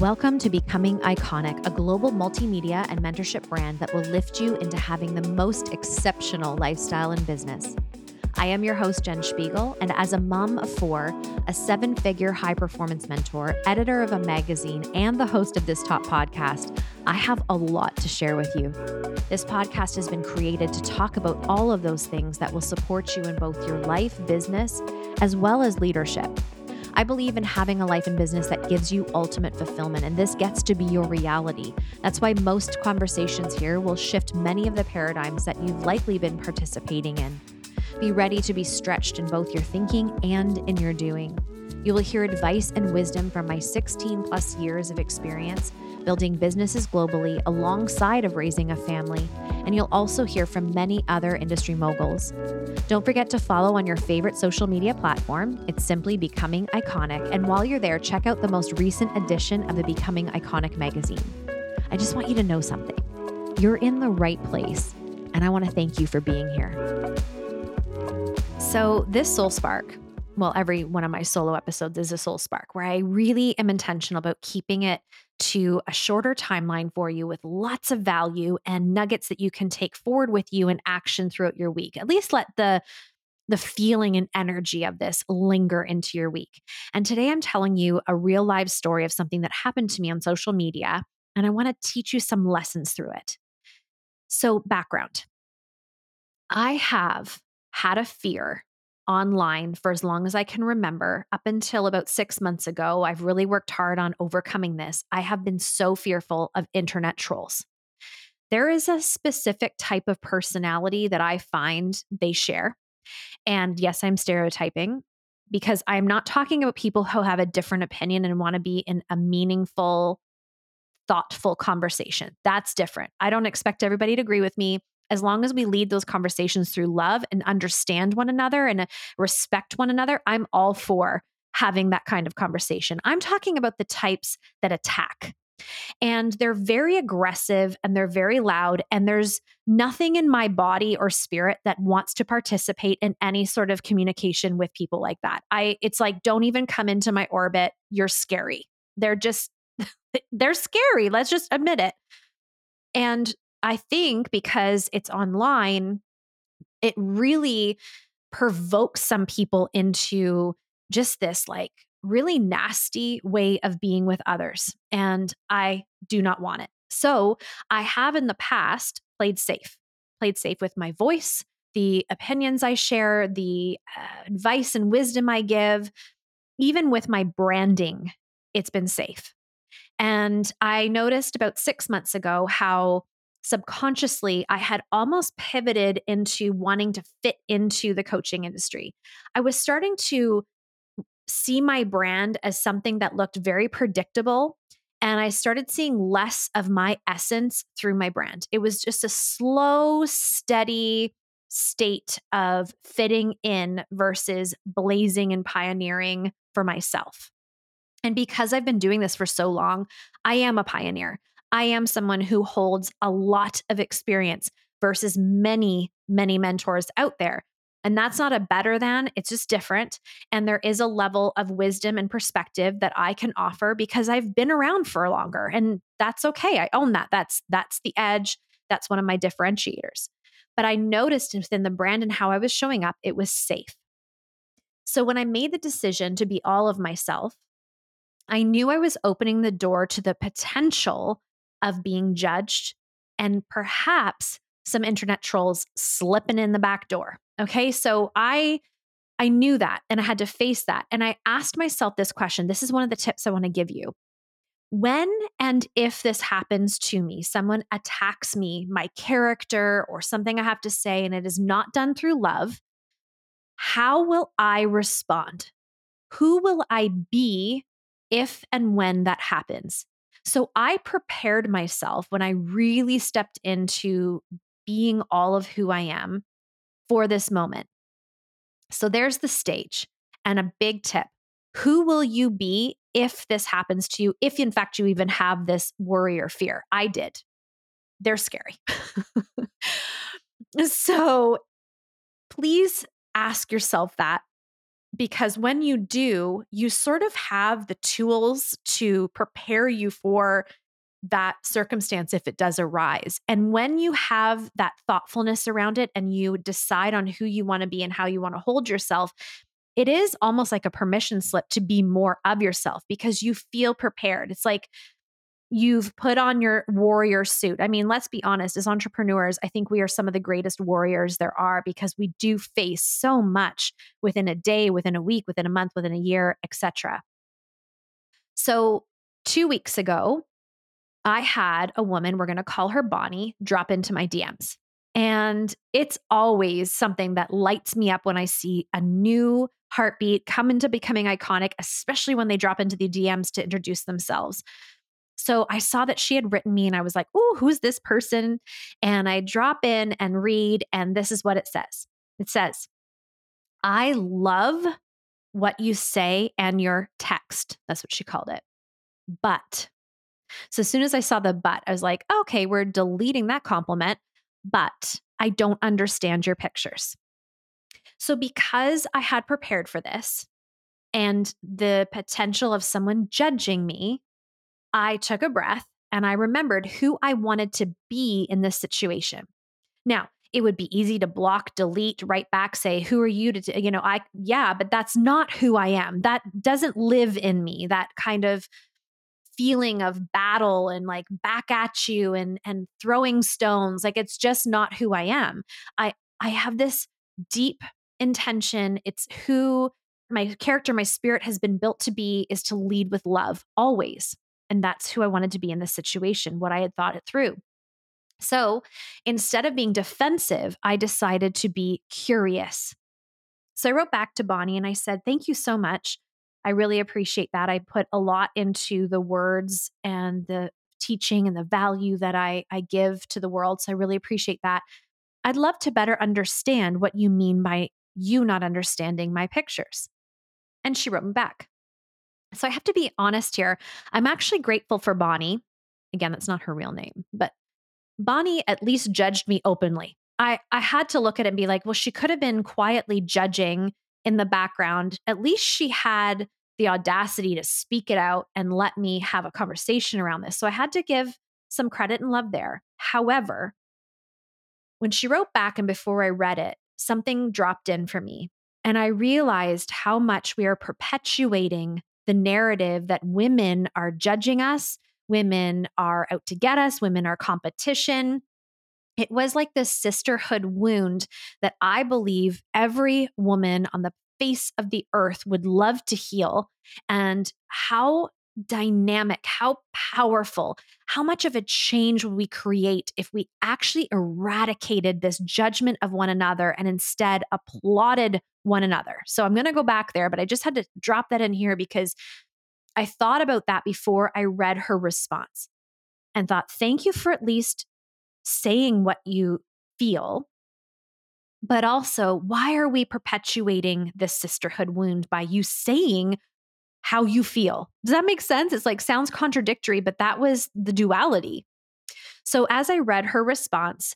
Welcome to Becoming Iconic, a global multimedia and mentorship brand that will lift you into having the most exceptional lifestyle in business. I am your host, Jen Spiegel, and as a mom of four, a seven figure high performance mentor, editor of a magazine, and the host of this top podcast, I have a lot to share with you. This podcast has been created to talk about all of those things that will support you in both your life, business, as well as leadership. I believe in having a life and business that gives you ultimate fulfillment, and this gets to be your reality. That's why most conversations here will shift many of the paradigms that you've likely been participating in. Be ready to be stretched in both your thinking and in your doing. You will hear advice and wisdom from my 16 plus years of experience building businesses globally alongside of raising a family, and you'll also hear from many other industry moguls. Don't forget to follow on your favorite social media platform. It's simply Becoming Iconic, and while you're there, check out the most recent edition of the Becoming Iconic magazine. I just want you to know something. You're in the right place, and I want to thank you for being here. So, this Soul Spark, well, every one of my solo episodes is a soul spark where I really am intentional about keeping it to a shorter timeline for you with lots of value and nuggets that you can take forward with you in action throughout your week. At least let the the feeling and energy of this linger into your week. And today I'm telling you a real live story of something that happened to me on social media, and I want to teach you some lessons through it. So, background I have had a fear online for as long as I can remember, up until about six months ago. I've really worked hard on overcoming this. I have been so fearful of internet trolls. There is a specific type of personality that I find they share. And yes, I'm stereotyping because I'm not talking about people who have a different opinion and want to be in a meaningful, thoughtful conversation. That's different. I don't expect everybody to agree with me as long as we lead those conversations through love and understand one another and uh, respect one another, I'm all for having that kind of conversation. I'm talking about the types that attack. And they're very aggressive and they're very loud. And there's nothing in my body or spirit that wants to participate in any sort of communication with people like that. I, it's like, don't even come into my orbit. You're scary. They're just, they're scary. Let's just admit it. And I think because it's online, it really provokes some people into just this like really nasty way of being with others. And I do not want it. So I have in the past played safe, played safe with my voice, the opinions I share, the uh, advice and wisdom I give, even with my branding, it's been safe. And I noticed about six months ago how subconsciously, I had almost pivoted into wanting to fit into the coaching industry. I was starting to see my brand as something that looked very predictable. And I started seeing less of my essence through my brand. It was just a slow, steady state of fitting in versus blazing and pioneering for myself. And because I've been doing this for so long, I am a pioneer. I am someone who holds a lot of experience versus many, many mentors out there. And that's not a better than, it's just different. And there is a level of wisdom and perspective that I can offer because I've been around for longer. And that's okay. I own that. That's that's the edge. That's one of my differentiators. But I noticed within the brand and how I was showing up, it was safe. So when I made the decision to be all of myself, I knew I was opening the door to the potential of being judged and perhaps some internet trolls slipping in the back door. Okay. So I, I knew that and I had to face that. And I asked myself this question. This is one of the tips I want to give you. When and if this happens to me, someone attacks me, my character, or something I have to say, and it is not done through love, how will I respond? Who will I be if and when that happens? So I prepared myself when I really stepped into being all of who I am for this moment. So there's the stage and a big tip. Who will you be if this happens to you? If in fact you even have this worry or fear? I did. They're scary. so please ask yourself that because when you do, you sort of have the tools to prepare you for that circumstance if it does arise. And when you have that thoughtfulness around it and you decide on who you want to be and how you want to hold yourself, it is almost like a permission slip to be more of yourself because you feel prepared. It's like you've put on your warrior suit. I mean, let's be honest, as entrepreneurs, I think we are some of the greatest warriors there are because we do face so much within a day, within a week, within a month, within a year, etc. So, 2 weeks ago, I had a woman, we're going to call her Bonnie, drop into my DMs. And it's always something that lights me up when I see a new heartbeat come into becoming iconic, especially when they drop into the DMs to introduce themselves. So I saw that she had written me and I was like, oh, who's this person? And I drop in and read, and this is what it says it says, I love what you say and your text. That's what she called it. But so as soon as I saw the but, I was like, okay, we're deleting that compliment, but I don't understand your pictures. So because I had prepared for this and the potential of someone judging me, I took a breath and I remembered who I wanted to be in this situation. Now, it would be easy to block, delete, write back, say, Who are you to, t-? you know, I, yeah, but that's not who I am. That doesn't live in me. That kind of feeling of battle and like back at you and and throwing stones like it's just not who i am i i have this deep intention it's who my character my spirit has been built to be is to lead with love always and that's who i wanted to be in this situation what i had thought it through so instead of being defensive i decided to be curious so i wrote back to bonnie and i said thank you so much I really appreciate that. I put a lot into the words and the teaching and the value that I, I give to the world. So I really appreciate that. I'd love to better understand what you mean by you not understanding my pictures. And she wrote me back. So I have to be honest here. I'm actually grateful for Bonnie. Again, that's not her real name, but Bonnie at least judged me openly. I, I had to look at it and be like, well, she could have been quietly judging in the background, at least she had the audacity to speak it out and let me have a conversation around this. So I had to give some credit and love there. However, when she wrote back and before I read it, something dropped in for me. And I realized how much we are perpetuating the narrative that women are judging us, women are out to get us, women are competition. It was like this sisterhood wound that I believe every woman on the face of the earth would love to heal. And how dynamic, how powerful, how much of a change would we create if we actually eradicated this judgment of one another and instead applauded one another? So I'm going to go back there, but I just had to drop that in here because I thought about that before I read her response and thought, thank you for at least saying what you feel, but also why are we perpetuating this sisterhood wound by you saying how you feel? Does that make sense? It's like sounds contradictory, but that was the duality. So as I read her response,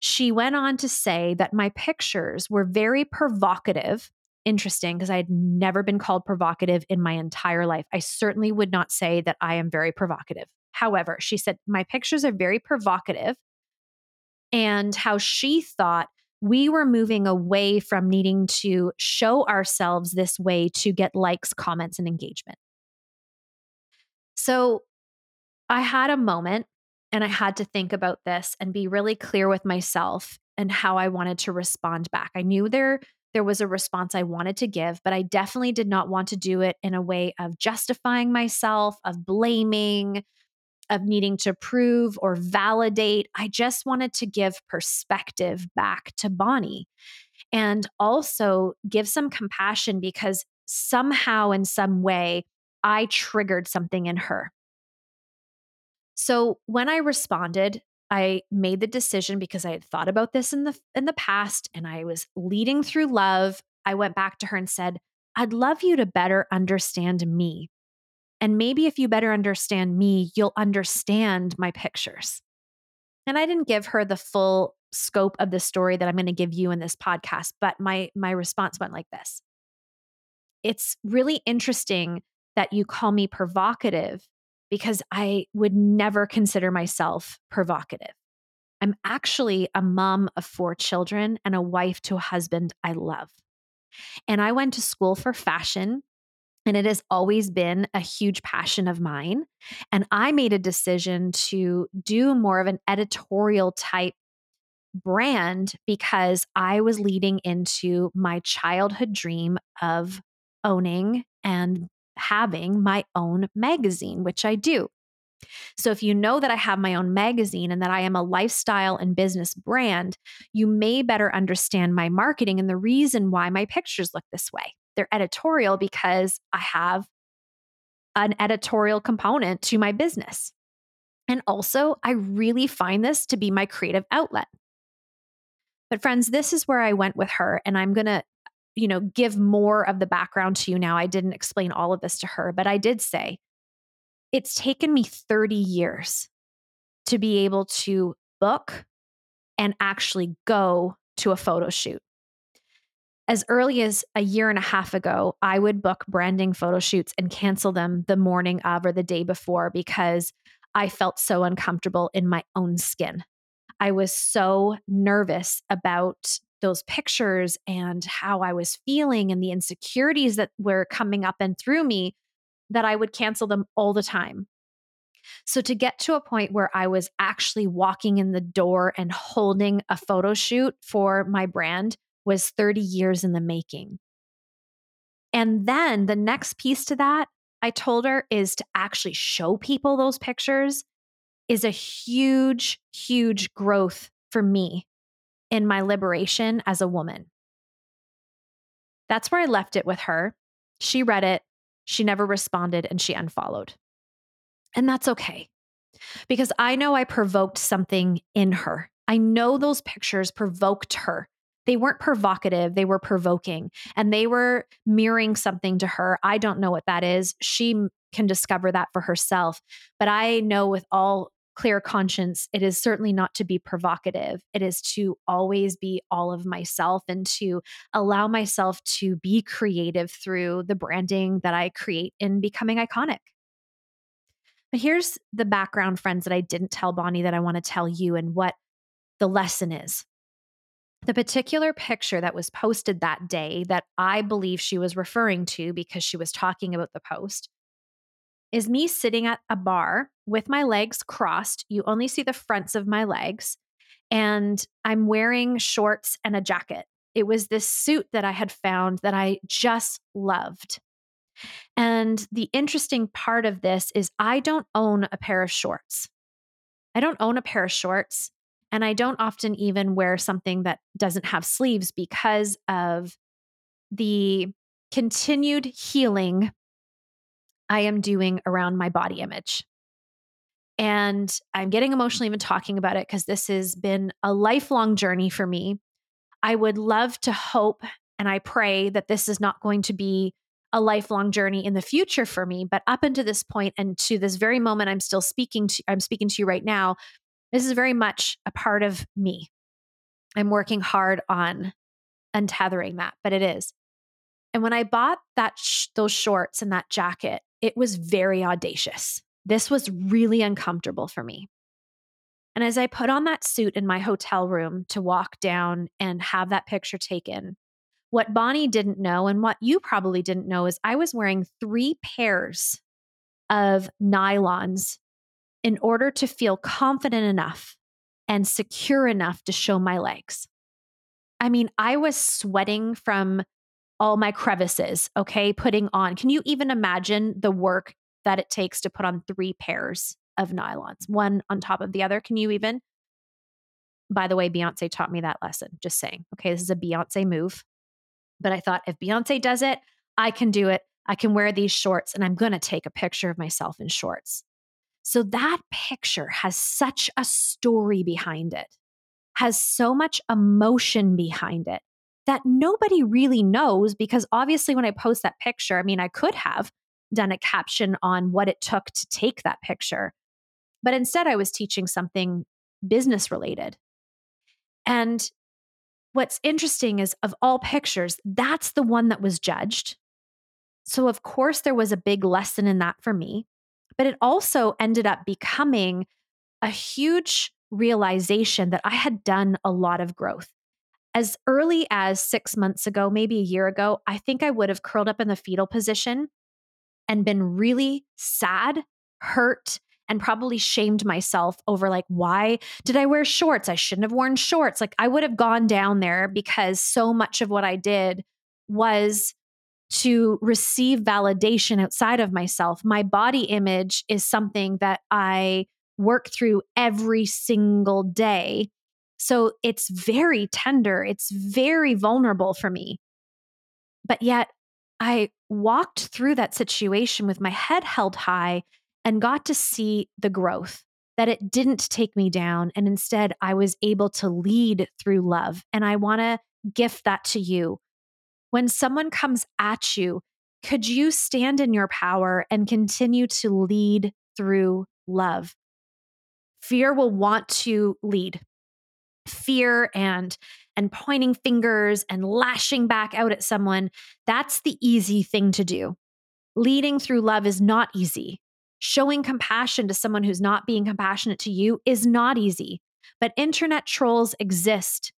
she went on to say that my pictures were very provocative. Interesting, because I had never been called provocative in my entire life. I certainly would not say that I am very provocative. However, she said, My pictures are very provocative and how she thought we were moving away from needing to show ourselves this way to get likes, comments, and engagement. So I had a moment and I had to think about this and be really clear with myself and how I wanted to respond back. I knew there there was a response I wanted to give, but I definitely did not want to do it in a way of justifying myself, of blaming, of needing to prove or validate. I just wanted to give perspective back to Bonnie and also give some compassion because somehow, in some way, I triggered something in her. So when I responded, I made the decision because I had thought about this in the in the past and I was leading through love. I went back to her and said, "I'd love you to better understand me. And maybe if you better understand me, you'll understand my pictures. And I didn't give her the full scope of the story that I'm going to give you in this podcast, but my my response went like this. it's really interesting that you call me provocative because I would never consider myself provocative. I'm actually a mom of four children and a wife to a husband I love. And I went to school for fashion, and it has always been a huge passion of mine. And I made a decision to do more of an editorial type brand because I was leading into my childhood dream of owning and having my own magazine, which I do. So, if you know that I have my own magazine and that I am a lifestyle and business brand, you may better understand my marketing and the reason why my pictures look this way. They're editorial because I have an editorial component to my business. And also, I really find this to be my creative outlet. But, friends, this is where I went with her, and I'm going to you know, give more of the background to you now. I didn't explain all of this to her, but I did say it's taken me 30 years to be able to book and actually go to a photo shoot. As early as a year and a half ago, I would book branding photo shoots and cancel them the morning of or the day before because I felt so uncomfortable in my own skin. I was so nervous about those pictures and how I was feeling and the insecurities that were coming up and through me that I would cancel them all the time. So, to get to a point where I was actually walking in the door and holding a photo shoot for my brand was 30 years in the making. And then the next piece to that, I told her, is to actually show people those pictures is a huge, huge growth for me in my liberation as a woman. That's where I left it with her. She read it, she never responded, and she unfollowed. And that's okay because I know I provoked something in her. I know those pictures provoked her. They weren't provocative, they were provoking and they were mirroring something to her. I don't know what that is. She can discover that for herself. But I know with all clear conscience, it is certainly not to be provocative. It is to always be all of myself and to allow myself to be creative through the branding that I create in becoming iconic. But here's the background, friends, that I didn't tell Bonnie that I want to tell you and what the lesson is. The particular picture that was posted that day that I believe she was referring to because she was talking about the post is me sitting at a bar with my legs crossed. You only see the fronts of my legs. And I'm wearing shorts and a jacket. It was this suit that I had found that I just loved. And the interesting part of this is I don't own a pair of shorts. I don't own a pair of shorts. And I don't often even wear something that doesn't have sleeves because of the continued healing I am doing around my body image. And I'm getting emotional even talking about it because this has been a lifelong journey for me. I would love to hope and I pray that this is not going to be a lifelong journey in the future for me, but up until this point and to this very moment I'm still speaking to I'm speaking to you right now, this is very much a part of me. I'm working hard on untethering that, but it is. And when I bought that sh- those shorts and that jacket, it was very audacious. This was really uncomfortable for me. And as I put on that suit in my hotel room to walk down and have that picture taken, what Bonnie didn't know and what you probably didn't know is I was wearing three pairs of nylons in order to feel confident enough and secure enough to show my legs. I mean, I was sweating from all my crevices, okay, putting on. Can you even imagine the work that it takes to put on three pairs of nylons, one on top of the other? Can you even? By the way, Beyonce taught me that lesson, just saying. Okay, this is a Beyonce move. But I thought if Beyonce does it, I can do it. I can wear these shorts and I'm going to take a picture of myself in shorts. So that picture has such a story behind it, has so much emotion behind it that nobody really knows because obviously when I post that picture, I mean, I could have done a caption on what it took to take that picture. But instead, I was teaching something business related. And what's interesting is of all pictures, that's the one that was judged. So, of course, there was a big lesson in that for me, but it also ended up becoming a huge realization that I had done a lot of growth. As early as six months ago, maybe a year ago, I think I would have curled up in the fetal position and been really sad, hurt, and probably shamed myself over like, why did I wear shorts? I shouldn't have worn shorts. Like, I would have gone down there because so much of what I did was to receive validation outside of myself. My body image is something that I work through every single day. So it's very tender, it's very vulnerable for me. But yet, I walked through that situation with my head held high and got to see the growth that it didn't take me down. And instead, I was able to lead through love. And I want to gift that to you. When someone comes at you, could you stand in your power and continue to lead through love? Fear will want to lead. Fear and and pointing fingers and lashing back out at someone, that's the easy thing to do. Leading through love is not easy. Showing compassion to someone who's not being compassionate to you is not easy. But internet trolls exist.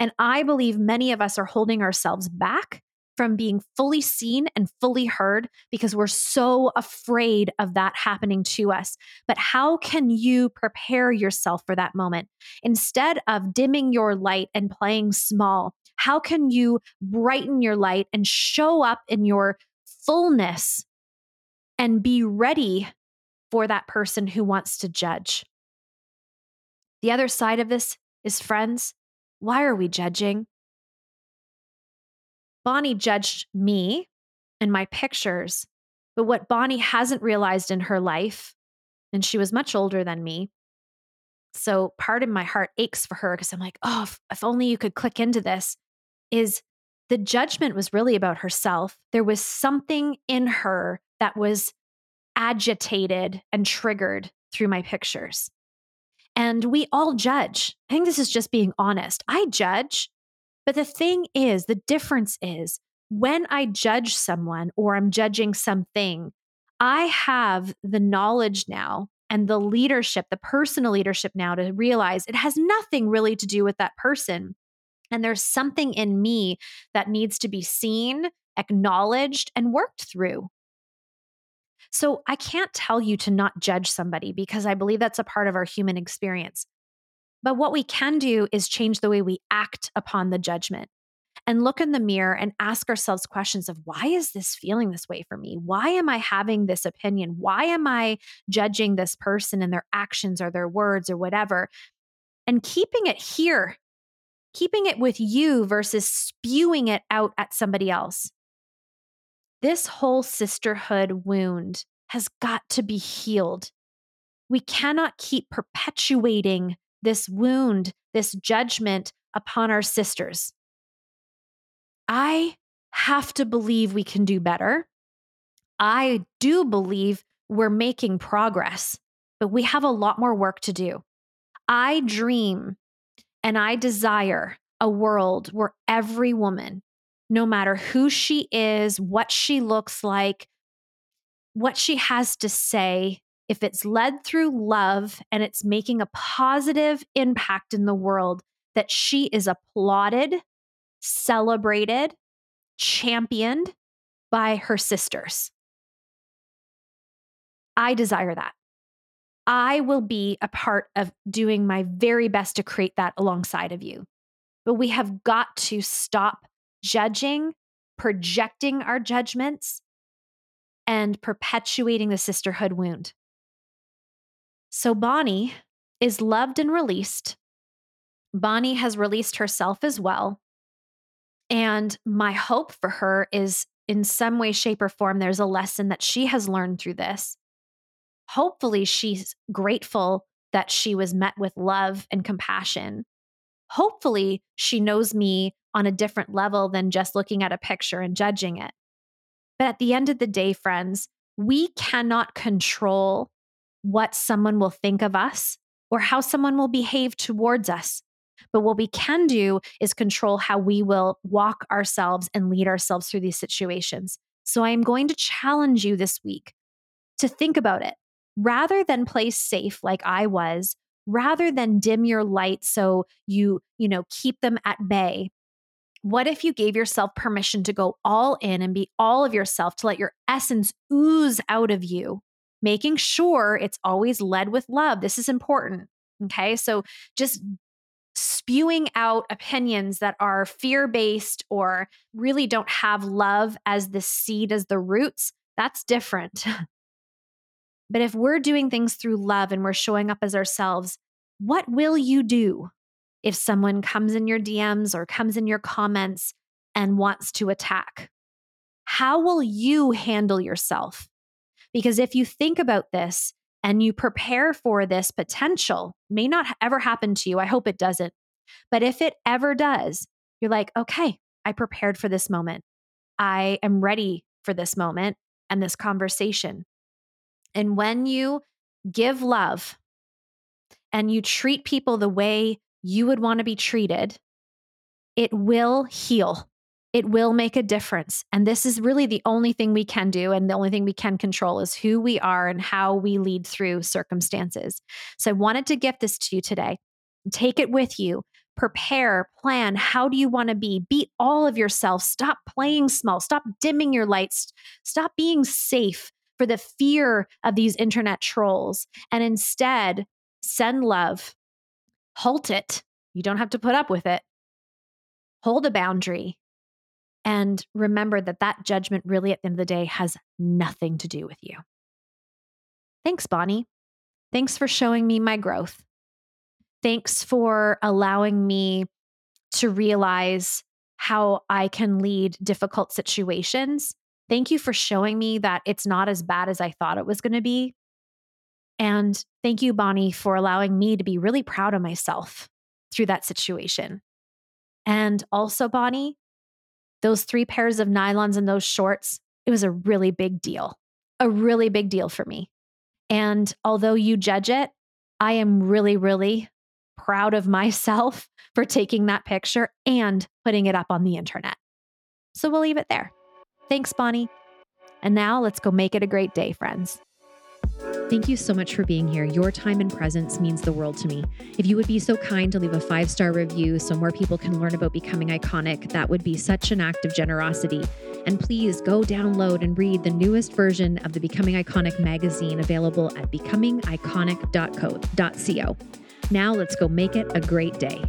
And I believe many of us are holding ourselves back from being fully seen and fully heard because we're so afraid of that happening to us. But how can you prepare yourself for that moment? Instead of dimming your light and playing small, how can you brighten your light and show up in your fullness and be ready for that person who wants to judge? The other side of this is friends. Why are we judging? Bonnie judged me and my pictures. But what Bonnie hasn't realized in her life, and she was much older than me. So part of my heart aches for her because I'm like, oh, if, if only you could click into this, is the judgment was really about herself. There was something in her that was agitated and triggered through my pictures. And we all judge. I think this is just being honest. I judge but the thing is, the difference is when I judge someone or I'm judging something, I have the knowledge now and the leadership, the personal leadership now to realize it has nothing really to do with that person. And there's something in me that needs to be seen, acknowledged, and worked through. So I can't tell you to not judge somebody because I believe that's a part of our human experience. But what we can do is change the way we act upon the judgment and look in the mirror and ask ourselves questions of why is this feeling this way for me? Why am I having this opinion? Why am I judging this person and their actions or their words or whatever? And keeping it here, keeping it with you versus spewing it out at somebody else. This whole sisterhood wound has got to be healed. We cannot keep perpetuating this wound, this judgment upon our sisters. I have to believe we can do better. I do believe we're making progress, but we have a lot more work to do. I dream and I desire a world where every woman, no matter who she is, what she looks like, what she has to say, if it's led through love and it's making a positive impact in the world, that she is applauded, celebrated, championed by her sisters. I desire that. I will be a part of doing my very best to create that alongside of you. But we have got to stop judging, projecting our judgments, and perpetuating the sisterhood wound. So Bonnie is loved and released. Bonnie has released herself as well. And my hope for her is in some way, shape, or form, there's a lesson that she has learned through this. Hopefully, she's grateful that she was met with love and compassion. Hopefully, she knows me on a different level than just looking at a picture and judging it. But at the end of the day, friends, we cannot control what someone will think of us or how someone will behave towards us. But what we can do is control how we will walk ourselves and lead ourselves through these situations. So I am going to challenge you this week to think about it rather than play safe like I was, rather than dim your light so you, you know, keep them at bay. What if you gave yourself permission to go all in and be all of yourself, to let your essence ooze out of you, making sure it's always led with love? This is important. Okay. So just spewing out opinions that are fear based or really don't have love as the seed, as the roots, that's different. but if we're doing things through love and we're showing up as ourselves, what will you do if someone comes in your DMs or comes in your comments and wants to attack? How will you handle yourself? Because if you think about this, and you prepare for this potential, may not ever happen to you. I hope it doesn't. But if it ever does, you're like, okay, I prepared for this moment. I am ready for this moment and this conversation. And when you give love and you treat people the way you would want to be treated, it will heal it will make a difference. And this is really the only thing we can do. And the only thing we can control is who we are and how we lead through circumstances. So I wanted to gift this to you today. Take it with you. Prepare, plan. How do you want to be? Be all of yourself. Stop playing small. Stop dimming your lights. Stop being safe for the fear of these internet trolls. And instead, send love. Halt it. You don't have to put up with it. Hold a boundary and remember that that judgment really at the end of the day has nothing to do with you. Thanks, Bonnie. Thanks for showing me my growth. Thanks for allowing me to realize how I can lead difficult situations. Thank you for showing me that it's not as bad as I thought it was going to be. And thank you, Bonnie, for allowing me to be really proud of myself through that situation. And also, Bonnie, those three pairs of nylons and those shorts, it was a really big deal, a really big deal for me. And although you judge it, I am really, really proud of myself for taking that picture and putting it up on the internet. So we'll leave it there. Thanks, Bonnie. And now let's go make it a great day, friends. Thank you so much for being here. Your time and presence means the world to me. If you would be so kind to leave a five star review so more people can learn about becoming iconic, that would be such an act of generosity. And please go download and read the newest version of the Becoming Iconic magazine available at becomingiconic.co. Now let's go make it a great day.